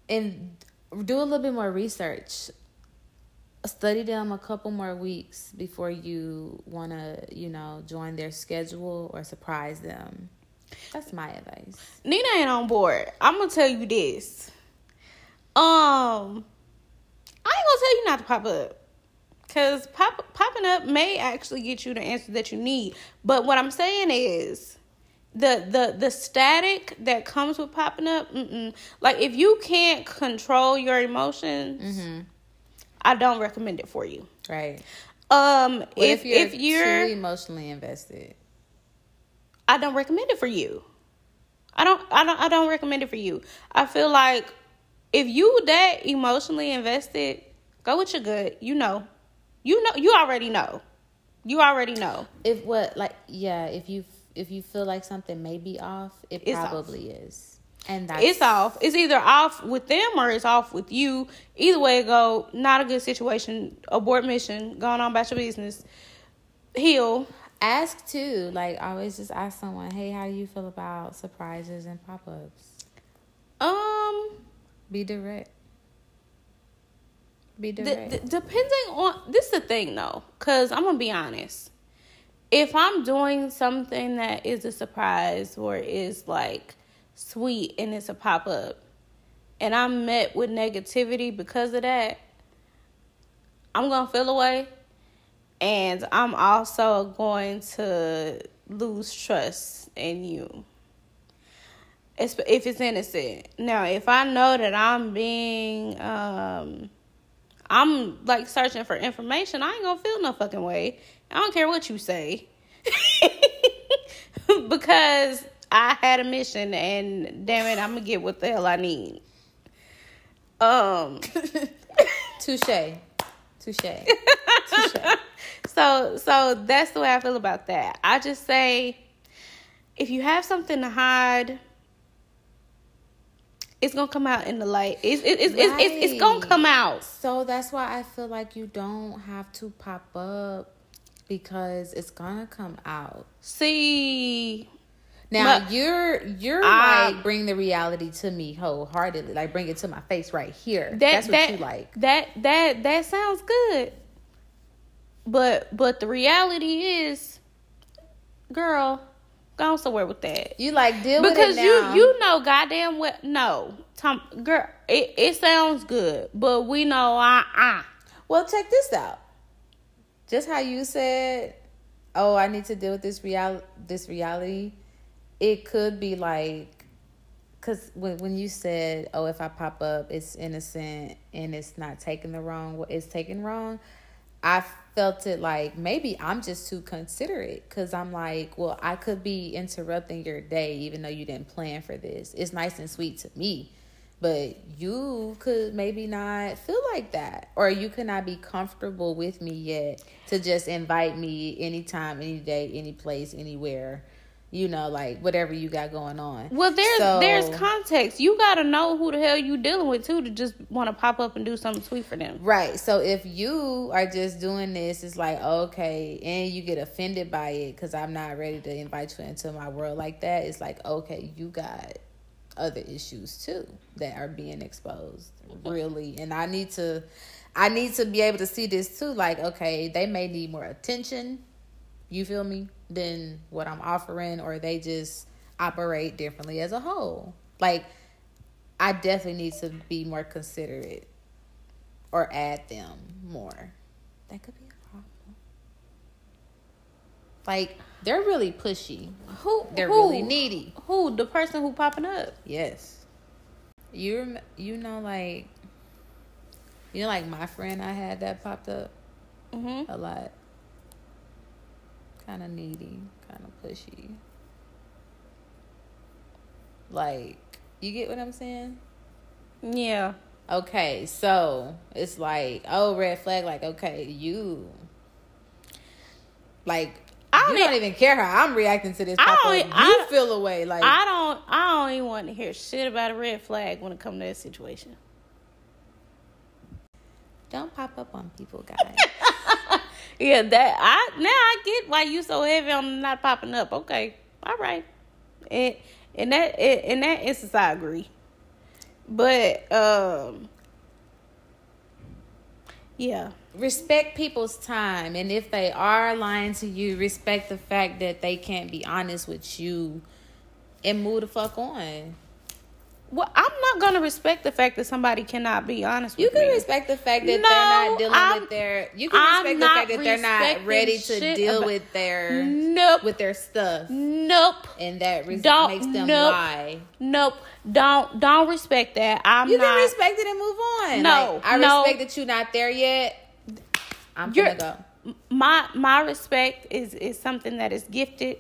and do a little bit more research. Study them a couple more weeks before you want to, you know, join their schedule or surprise them. That's my advice. Nina ain't on board. I'm gonna tell you this. Um, I ain't gonna tell you not to pop up. Cause pop popping up may actually get you the answer that you need. But what I'm saying is the the the static that comes with popping up, mm-mm. like if you can't control your emotions, Mm-hmm. I don't recommend it for you. Right. Um, What if if you're, too emotionally invested, I don't recommend it for you. I don't I don't I don't recommend it for you. I feel like if you that emotionally invested, go with your gut. You know. You know you already know. You already know. if what like yeah, if you if you feel like something may be off, it It's off. probably is. And that's it's off. It's either off with them or it's off with you. Either way it go, not a good situation. Abort mission, going on about your business. Heal. ask too. Like always just ask someone, Hey, how do you feel about surprises and pop ups? Um Be direct. Be d- direct. d- depending on this is the thing though, because I'm gonna be honest. If I'm doing something that is a surprise or is like sweet and it's a pop up, and I'm met with negativity because of that, I'm gonna feel away, and I'm also going to lose trust in you. If it's innocent. Now, if I know that I'm being um I'm like searching for information. I ain't gonna feel no fucking way. I don't care what you say. (laughs) because I had a mission and damn it, I'm gonna get what the hell I need. Um (laughs) Touche. Touche. Touche. (laughs) so so that's the way I feel about that. I just say if you have something to hide, it's gonna come out in the light. It's it's it's, it's, it's, it's gonna come out. So that's why I feel like you don't have to pop up because it's gonna come out. See, Now But- you're you're I- like bring the reality to me wholeheartedly, like bring it to my face right here. that that's what that you like. that that that sounds good. But but the reality is, girl, go somewhere with that. You like deal because with it you you know goddamn well no Tom girl it, it sounds good but we know uh uh Well, check this out. Just how you said, "Oh, I need to deal with this real this reality." It could be like, cause when when you said, "Oh, if I pop up, it's innocent and it's not taken the wrong, it's taken wrong," I felt it like maybe I'm just too considerate because I'm like, well, I could be interrupting your day even though you didn't plan for this. It's nice and sweet to me, but you could maybe not feel like that, or you could not be comfortable with me yet to just invite me anytime, any day, any place, anywhere. You know, like whatever you got going on. well there's So- there's context you gotta know who the hell you dealing with too to just want to pop up and do something sweet for them Right. So if you are just doing this, it's like, okay, and you get offended by it because I'm not ready to invite you into my world like that, it's like, okay, you got other issues too that are being exposed, really. And I need to. I need to be able to see this too. Like, okay, they may need more attention, you feel me, than what I'm offering, or they just operate differently as a whole. Like, I definitely need to be more considerate or add them more. That could be a problem. Like they're really pushy. who They're who, really needy. who the person who popping up Yes. You you know like you know like my friend I had that popped up mm-hmm. a lot. Kind of needy, kind of pushy. Like you get what I'm saying? yeah Okay, so it's like, oh, red flag. Like, okay, you, like, I don't don't even care how I'm reacting to this. I don't-. I You don't- feel away, like, I don't I don't even want to hear shit about a red flag when it comes to that situation don't pop up on people, (laughs) guys. Yeah, that I now I get why you so heavy on not popping up. Okay, all right, and in that in that instance I agree, but um, yeah, respect people's time, and if they are lying to you, respect the fact that they can't be honest with you, and move the fuck on. Well I'm not gonna respect the fact that somebody cannot be honest You can me. respect the fact that No, they're not dealing I'm- with their. You can respect the fact that they're not ready to deal about- with their Nope, with their stuff. nope, and that res- Don't- makes them nope. lie. nope. Don't don't respect that. I'm You not. can respect it and move on. No, Like, I no. respect that you're not there yet. I'm gonna go. my my respect is is something that is gifted.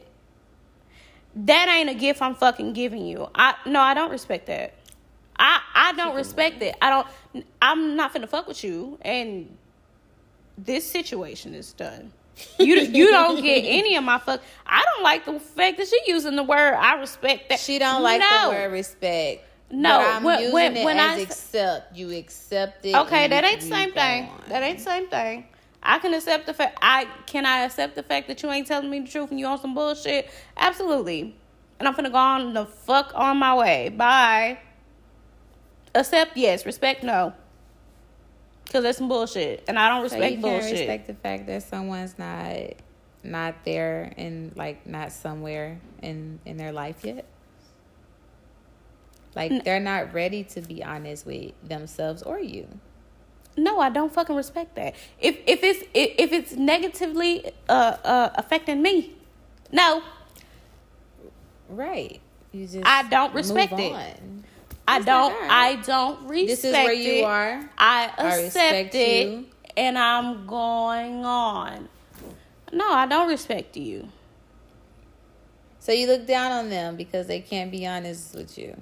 That ain't a gift I'm fucking giving you. I no, I don't respect that. I I don't respect it. I don't. I'm not finna fuck with you, and this situation is done. You you don't get (laughs) any of my fuck. I don't like the fact that she using the word. I respect that. She don't like No. the word respect. No, but I'm when- using when- it when as I- accept. You accept it. Okay, that ain't the same thing. on. That ain't the same thing. I can accept the fact. I can I accept the fact that you ain't telling me the truth and you on some bullshit. Absolutely. And I'm finna go on the fuck on my way. Bye. Accept yes. Respect no. Cause that's some bullshit, and I don't So respect you can't bullshit. respect the fact that someone's not not there and like not somewhere in in their life yet. Like they're not ready to be honest with themselves or you. No, I don't fucking respect that. If if it's if, if it's negatively uh uh affecting me, no, Right. You just I don't respect it. on. I don't. I don't respect. This is where you it. are. I I accept respect it, you. and I'm going on. No, I don't respect you. So you look down on them because they can't be honest with you.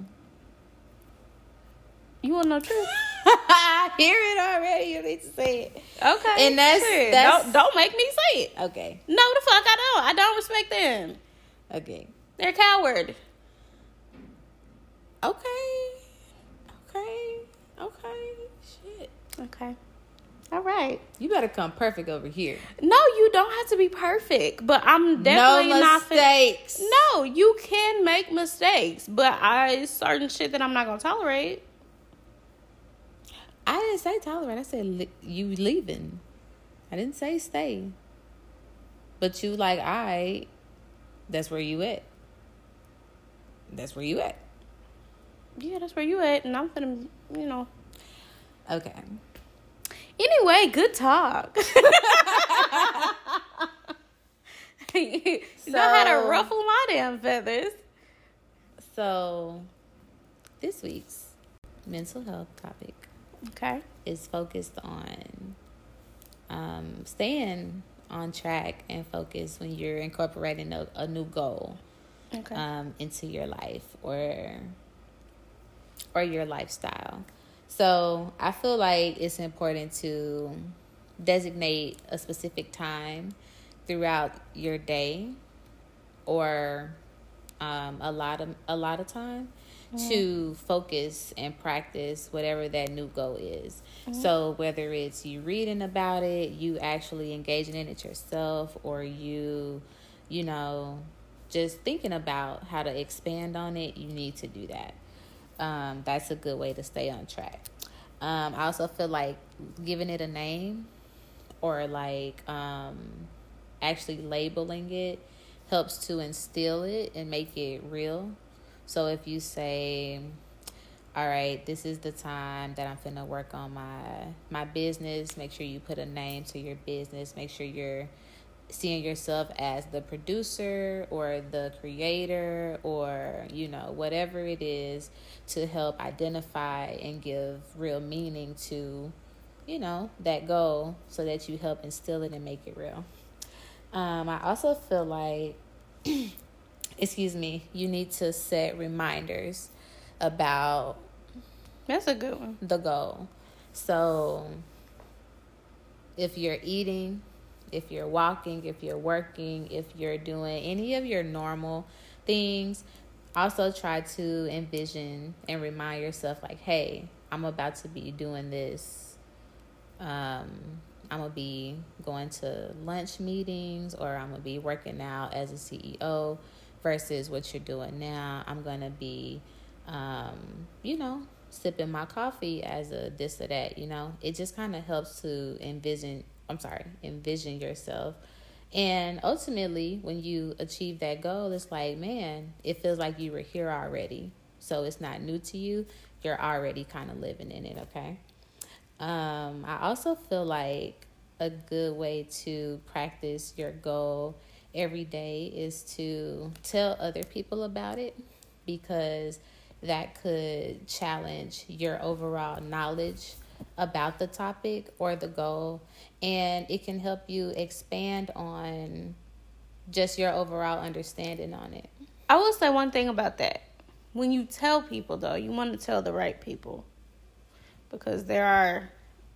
You want no truth? I (laughs) hear it already. You need to say it. Okay, And that's- Shit, that's- don't don't make me say it. Okay. No, the fuck I don't. I don't respect them. Okay. They're a coward. Okay. Okay. Okay. Shit. Okay. All right. You better come perfect over here. No, you don't have to be perfect, but I'm definitely no not. fin- mistakes. No, you can make mistakes, but I certain shit that I'm not gonna tolerate. I didn't say tolerate. I said li- you leaving. I didn't say stay. But you like, I. That's where you at. That's where you at. Yeah, that's where you at, and I'm gonna, you know. Okay. Anyway, good talk. you know how to ruffle my damn feathers. So, this week's mental health topic Okay. is focused on um, staying on track and focus when you're incorporating a, a new goal Okay. um, into your life or or your lifestyle. So I feel like it's important to designate a specific time throughout your day or um, a lot of a lot of time to focus and practice whatever that new goal is. So whether it's you reading about it, you actually engaging in it yourself, or you, you know, just thinking about how to expand on it, you need to do that. Um, that's a good way to stay on track. Um, I also feel like giving it a name or like um, actually labeling it helps to instill it and make it real. So if you say, all right, this is the time that I'm finna work on my my business. Make sure you put a name to your business. Make sure you're seeing yourself as the producer or the creator or you know whatever it is to help identify and give real meaning to you know that goal so that you help instill it and make it real um, i also feel like (clears throat) excuse me you need to set reminders about That's a good one. the goal. So if you're eating, if you're walking, if you're working, if you're doing any of your normal things, also try to envision and remind yourself like, hey, I'm about to be doing this. Um, I'm gonna be going to lunch meetings or I'm gonna be working out as a CEO versus what you're doing now. I'm gonna be um, you know, sipping my coffee as a this or that, you know. It just kind of helps to envision, I'm sorry, envision yourself. And ultimately, when you achieve that goal, it's like, man, it feels like you were here already. So it's not new to you. You're already kind of living in it, okay? Um, I also feel like a good way to practice your goal every day is to tell other people about it because that could challenge your overall knowledge about the topic or the goal and it can help you expand on just your overall understanding on it. I will say one thing about that. When you tell people, though, you want to tell the right people because there are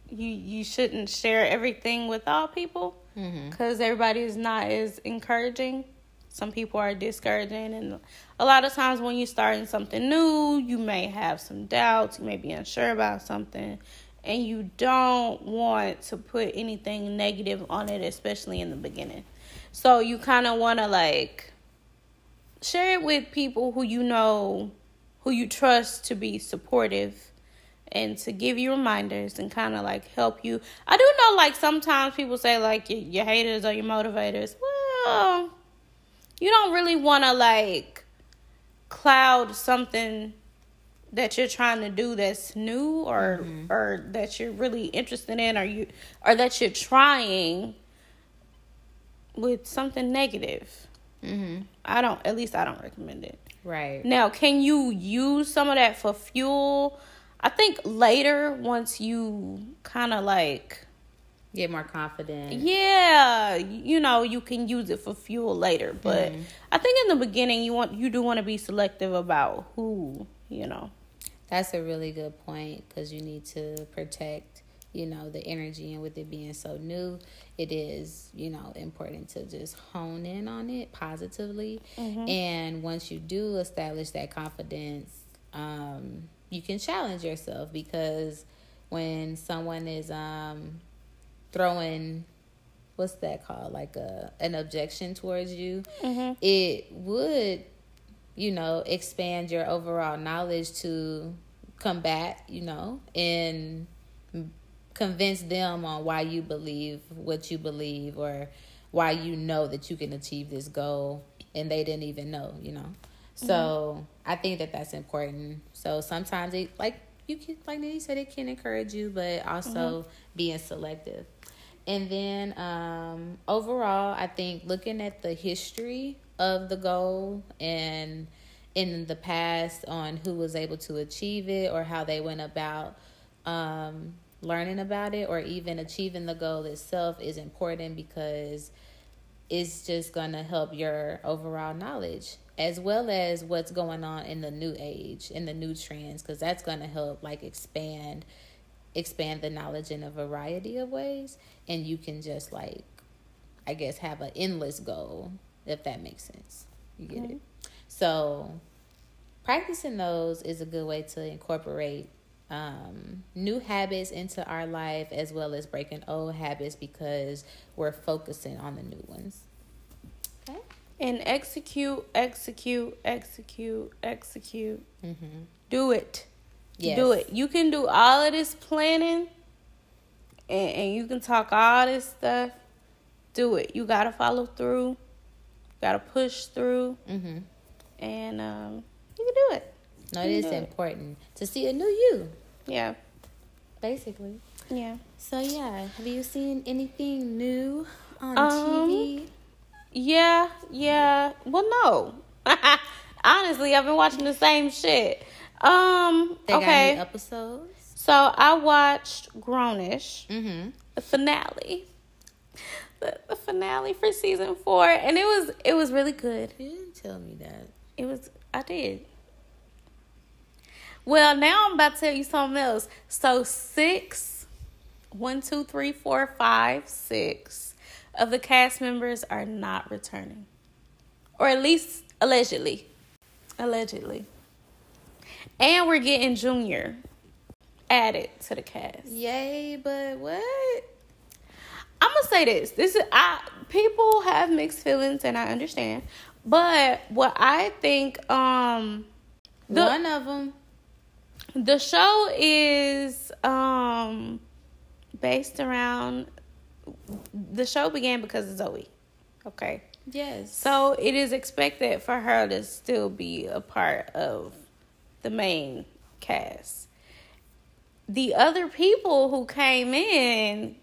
you you shouldn't share everything with all people Mm-hmm. because everybody is not as encouraging. Some people are discouraging, and a lot of times when you're starting something new, you may have some doubts, you may be unsure about something, and you don't want to put anything negative on it, especially in the beginning. So you kind of want to like share it with people who you know, who you trust to be supportive and to give you reminders and kind of like help you. I do know like sometimes people say like your, your haters are your motivators. Well, you don't really want to like cloud something that you're trying to do that's new or or that you're really interested in or you or that you're trying with something negative. Mm-hmm. I don't at least I don't recommend it. Right. Now, can you use some of that for fuel? I think later, once you kind of like, Get more confident. yeah, you know, you can use it for fuel later. But I think in the beginning, you want you do want to be selective about who you know. That's a really good point because you need to protect, you know, the energy. And with it being so new, it is, you know, important to just hone in on it positively. And once you do establish that confidence, um, you can challenge yourself because when someone is um, throwing, what's that called, like a an objection towards you, it would you know, expand your overall knowledge to combat, you know, and convince them on why you believe what you believe or why you know that you can achieve this goal and they didn't even know, you know. So I think that that's important. So sometimes it like you can like Nene said it can encourage you, but also being selective. And then um, overall, I think looking at the history of the goal and in the past on who was able to achieve it or how they went about um, learning about it or even achieving the goal itself is important because it's just going to help your overall knowledge as well as what's going on in the new age in the new trends because that's going to help like expand expand the knowledge in a variety of ways. And you can just like i guess have an endless goal if that makes sense. You get it? So practicing those is a good way to incorporate um, new habits into our life as well as breaking old habits because we're focusing on the new ones. okay And execute, execute, execute, execute. mm-hmm. Do it. yes. Do it. You can do all of this planning and, and you can talk all this stuff. Do it. You got to follow through. Got to push through. mm-hmm. And um, you can do it. no it is do it. important to see a new you Yeah. basically Yeah. so yeah have you seen anything new on Um, tv Yeah. Yeah. Well, no. (laughs) Honestly, I've been watching the same shit. Um, they okay. episodes So I watched Grownish. mm-hmm. the finale the, the finale for season four and it was it was really good you didn't tell me that it was i did well now i'm about to tell you something else so six one two three four five six of the cast members are not returning. Or at least allegedly. Allegedly. And we're getting junior added to the cast. Yay but what? I'm gonna say this. This is I people have mixed feelings and I understand. But what I think um the one of them the show is um based around the show began because of Zoey. Okay. yes So it is expected for her to still be a part of the main cast. The other people who came in,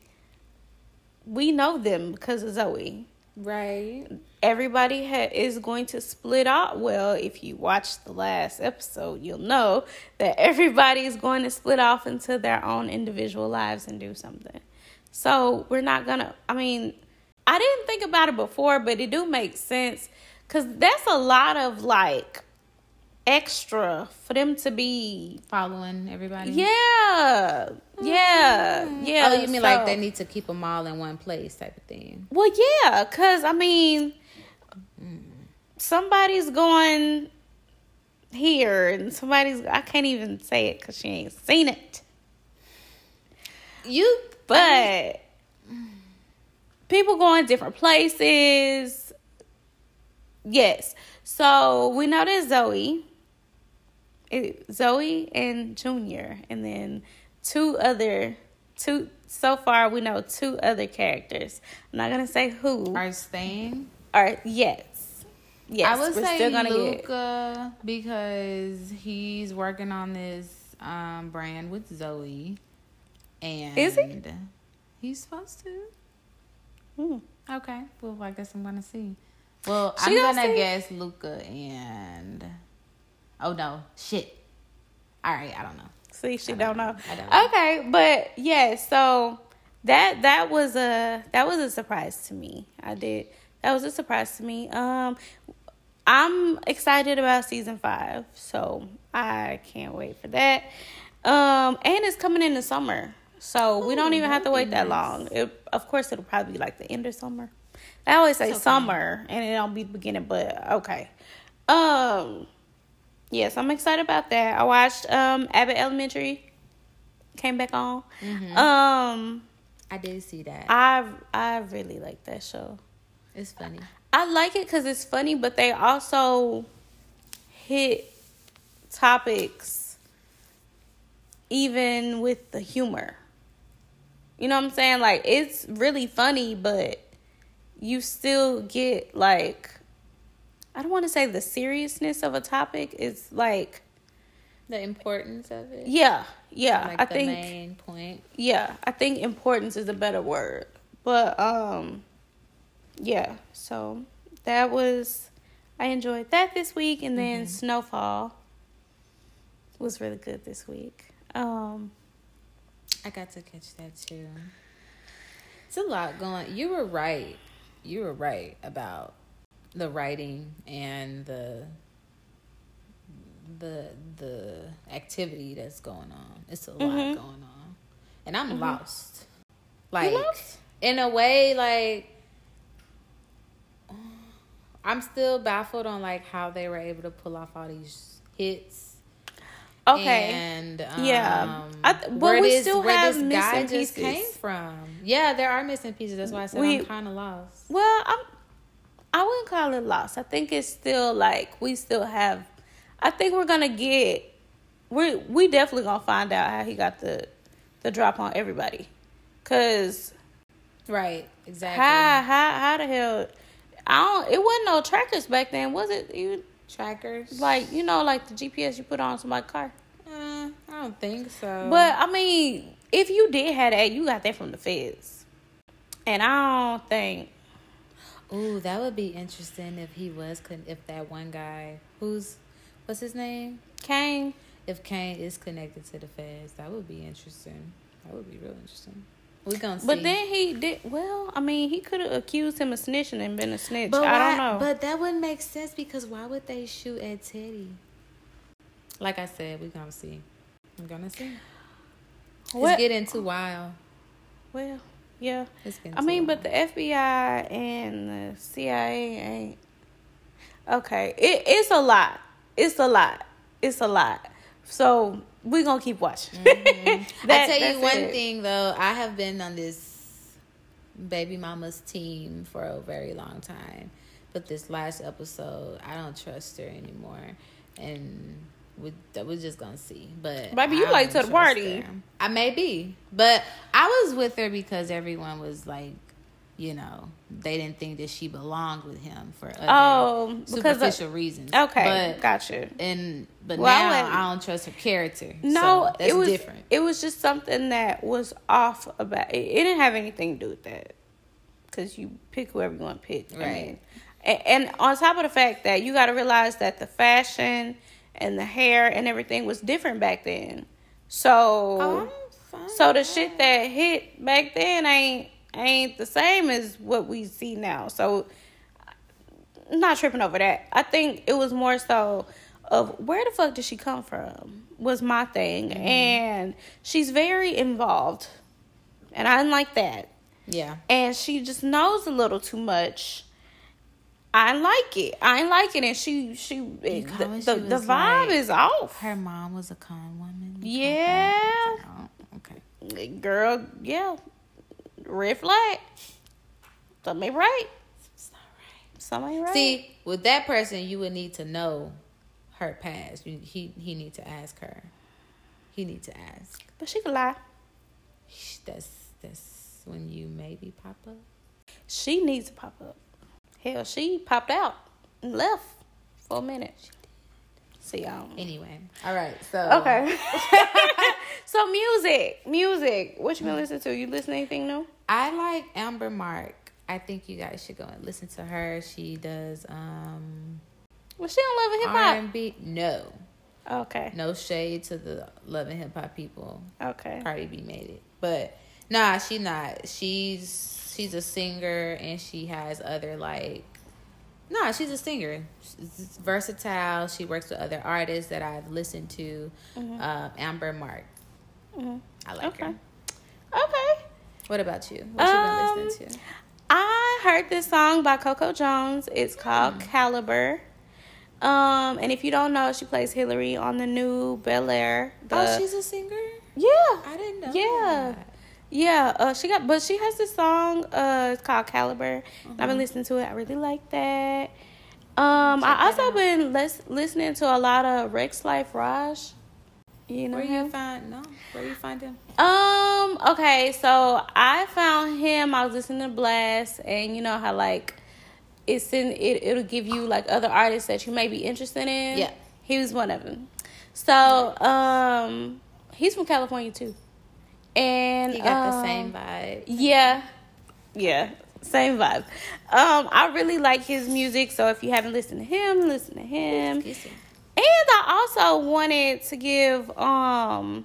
we know them because of Zoey. right Everybody ha- is going to split out. Well, if you watch the last episode, you'll know that everybody is going to split off into their own individual lives and do something. So we're not gonna. I mean, I didn't think about it before, but it do make sense because that's a lot of like extra for them to be following everybody. Yeah, yeah, mm-hmm. yeah. Oh, you mean so, like they need to keep them all in one place, type of thing? Well, yeah, cause I mean, somebody's going here, and somebody's I can't even say it because she ain't seen it. You, but people going different places. Yes. So we know that Zoey, Zoey and Junior, and then two other two. So far, we know two other characters. I'm not gonna say who are staying. Are yes, yes. I would say Luca get... because he's working on this um, brand with Zoey, and is he? He's supposed to. Hmm. Okay. Well, I guess I'm gonna see. Well, she I'm gonna guess Luca and. Oh no! Shit. All right, I don't know. See, she don't know. know. don't know. Okay, but yeah, so that that was a that was a surprise to me. I did that was a surprise to me. Um, I'm excited about season five, so I can't wait for that. Um, and it's coming in the summer, so Ooh, we don't even have to wait that long. It, of course, it'll probably be like the end of summer. I always say okay. summer, and it don't be the beginning, but okay. Um, yes, I'm excited about that. I watched um Abbott Elementary, came back on. Mm-hmm. Um, I did see that. I I really like that show. It's funny. I like it because it's funny, but they also hit topics even with the humor. You know what I'm saying? Like it's really funny, but you still get like I don't want to say the seriousness of a topic. It's like the importance of it. Yeah, yeah. Like I the think main point. Yeah, I think importance is a better word. But um, yeah. So that was I enjoyed that this week, and then mm-hmm. Snowfall was really good this week. Um, I got to catch that too. It's a lot going. You were right you were right about the writing and the the the activity that's going on. It's a mm-hmm. lot going on, and I'm mm-hmm. lost. Like lost? in a way, like I'm still baffled on like how they were able to pull off all these hits. Okay. And um, yeah, I, but where we this, still where have this missing guy pieces. just came from. Yeah, there are missing pieces. That's why I said we, I'm kind of lost. Well, I'm. I wouldn't call it lost. I think it's still like we still have. I think we're gonna get. We we definitely gonna find out how he got the the drop on everybody, cause. Right. Exactly. How how how the hell? I don't. It wasn't no trackers back then, was it? You trackers like you know like the GPS you put on somebody's car. Uh, I don't think so. But I mean, if you did have that, you got that from the feds. And I don't think. Ooh, that would be interesting if he was, if that one guy who's, what's his name? Kane. If Kane is connected to the feds, that would be interesting. That would be real interesting. We gonna see. But then he did well. I mean, he could have accused him of snitching and been a snitch. But I don't know. But that wouldn't make sense because why would they shoot at Teddy? Like I said, we gonna see. We're gonna see. What? It's getting too wild. Well, yeah. I mean, wild. but the FBI and the CIA ain't. Okay, it, it's a lot. It's a lot. It's a lot. So we're gonna keep watching. Mm-hmm. (laughs) that, I tell you one it. thing though, I have been on this baby mama's team for a very long time, but this last episode, I don't trust her anymore, and we we're just gonna see. But maybe you like to the party. Her. I may be, but I was with her because everyone was like, you know, they didn't think that she belonged with him for other oh, superficial of, reasons. Okay, but, gotcha. And but well, now I, I, don't trust her character. No, so it was different. It was just something that was off about. It, it didn't have anything to do with that because you pick whoever you want to pick. Right. I mean, and, and on top of the fact that you got to realize that the fashion and the hair and everything was different back then. So, oh, so the shit that hit back then ain't ain't the same as what we see now. So, I'm not tripping over that. I think it was more so of where the fuck did she come from was my thing. Mm-hmm. And she's very involved. And I didn't like that. Yeah. And she just knows a little too much. I like it. I ain't like it. And she she the, it the, she the vibe like- is off. Her mom was a con woman. Yeah. Oh, okay. Girl, yeah. Red flag. Something ain't right. It's not right. Something ain't right. See, with that person, you would need to know her past. You, he he need to ask her. He need to ask. But she could lie. That's that's when you maybe pop up. She needs to pop up. Hell, she popped out and left for a minute. See, um, Anyway, all right. So okay. (laughs) (laughs) so music, music. What you been listening to? You listen to anything new? I like Amber Mark. I think you guys should go and listen to her. She does um Well, she don't love hip hop. and B. No, Okay. no shade to the love and hip hop people. Okay. Cardi B made it, but nah, she not. She's she's a singer and she has other like. Nah, she's a singer. She's versatile. She works with other artists that I've listened to. Um, Amber Mark. Mhm. I like Okay. her. Okay. What about you? What Um, you been listening to? I heard this song by Coco Jones. It's called Caliber. Um, and if you don't know, she plays Hillary on the new Bel Air. oh, she's a singer. yeah, I didn't know. Yeah. that. yeah. Uh, she got, but she has this song. Uh, it's called Caliber. And I've been Mhm. listening to it. I really like that. Um, Check I also been lis- listening to a lot of Rexx Life Raj. You know Where him? you find no? Where you find him? Um, okay, so I found him, I was listening to Blast and you know how like it's in it it'll give you like other artists that you may be interested in. Yeah. He was one of them. So, um he's from California too. And He got the um, same vibe. Yeah. Yeah. Same vibe. Um, I really like his music, so if you haven't listened to him, listen to him. And I also wanted to give um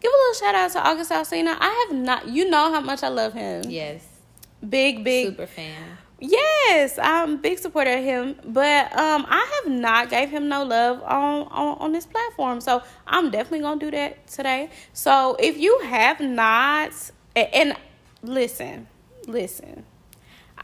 give a little shout out to August Alsina. I have not you know how much I love him. Yes. Big, big Super fan. Yes, I'm a big supporter of him, but um, I have not gave him no love on, on on this platform, so I'm definitely gonna do that today. So if you have not, and, and listen, listen,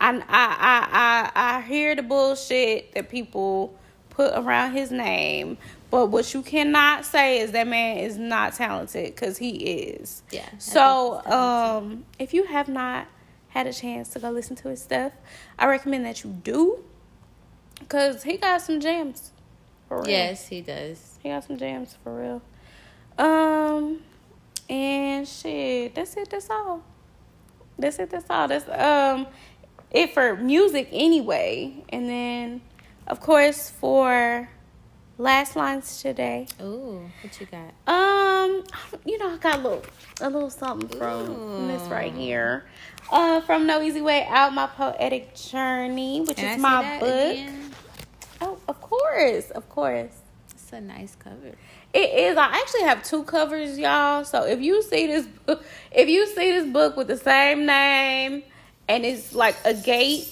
I, I I I I hear the bullshit that people put around his name, but what you cannot say is that man is not talented because he is. Yeah. So, think he's talented. um, if you have not had a chance to go listen to his stuff, I recommend that you do, cause he got some jams. For real. yes, he does. he got some jams for real. Um, and shit, that's it. That's all. That's it. That's all. That's um, it for music anyway. And then, of course, for last lines today. Ooh, what you got? Um, you know, I got a little, a little something from, from this right here. Uh, from No Easy Way Out, my poetic journey, which Can is my book. again? Oh, of course, of course. It's a nice cover. It is. I actually have two covers, y'all. So if you see this book, (laughs) if you see this book with the same name, and it's like a gate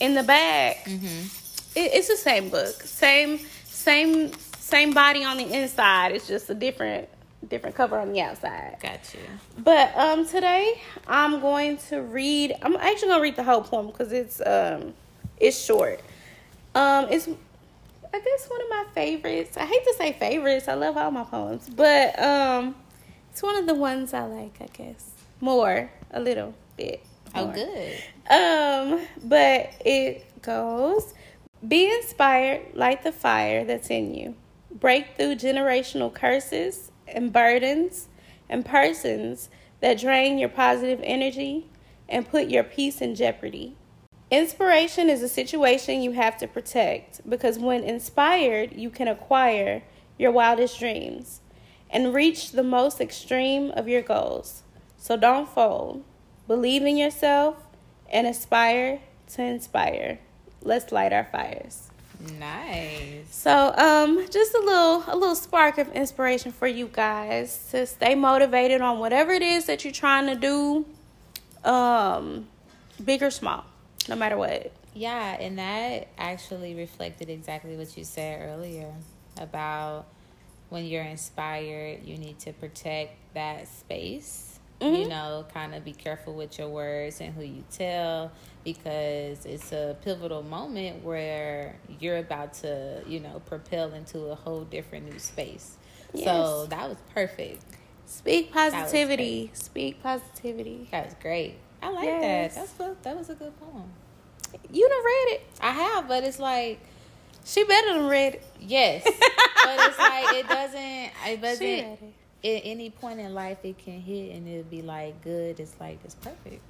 in the back, Mm-hmm. it, it's the same book, same, same, same body on the inside. It's just a different, different cover on the outside. Gotcha. But um, today I'm going to read. I'm actually gonna read the whole poem because it's um, it's short. Um, it's I guess one of my favorites. I hate to say favorites. I love all my poems, but um, it's one of the ones I like. I guess more a little bit. Oh, good. Um, but it goes Be inspired, light the fire that's in you. Break through generational curses and burdens and persons that drain your positive energy and put your peace in jeopardy. Inspiration is a situation you have to protect because when inspired, you can acquire your wildest dreams and reach the most extreme of your goals. So don't fold. Believe in yourself and aspire to inspire. Let's light our fires. Nice. So, um, just a little a little spark of inspiration for you guys to stay motivated on whatever it is that you're trying to do, um, big or small. no matter what. Yeah, and that actually reflected exactly what you said earlier about when you're inspired, you need to protect that space. Mm-hmm. You know, kind of be careful with your words and who you tell because it's a pivotal moment where you're about to, you know, propel into a whole different new space. Yes. So that was perfect. Speak positivity. Speak positivity. That was great. I like yes. that. That's a, that was a good poem. You done read it. I have, but it's like she better than read it. Yes, (laughs) but it's like it doesn't. It doesn't. At any point in life, it can hit and it'll be like good. It's like it's perfect.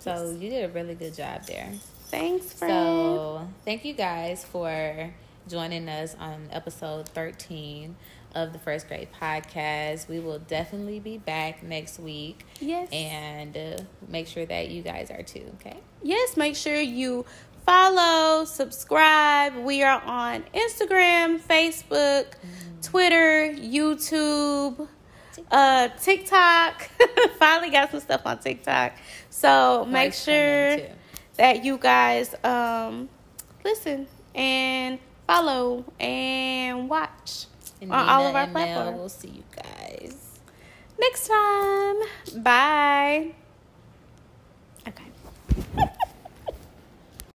So yes. you did a really good job there. Thanks, friend. So thank you guys for joining us on episode thirteen of the first grade podcast. We will definitely be back next week. Yes. And uh, make sure that you guys are too, okay? Yes, make sure you follow, subscribe. We are on Instagram, Facebook, mm. Twitter, YouTube, uh, TikTok. (laughs) Finally got some stuff on TikTok. So make sure that you guys um, listen and follow and watch and on all of our platforms. We'll see you guys next time. Bye.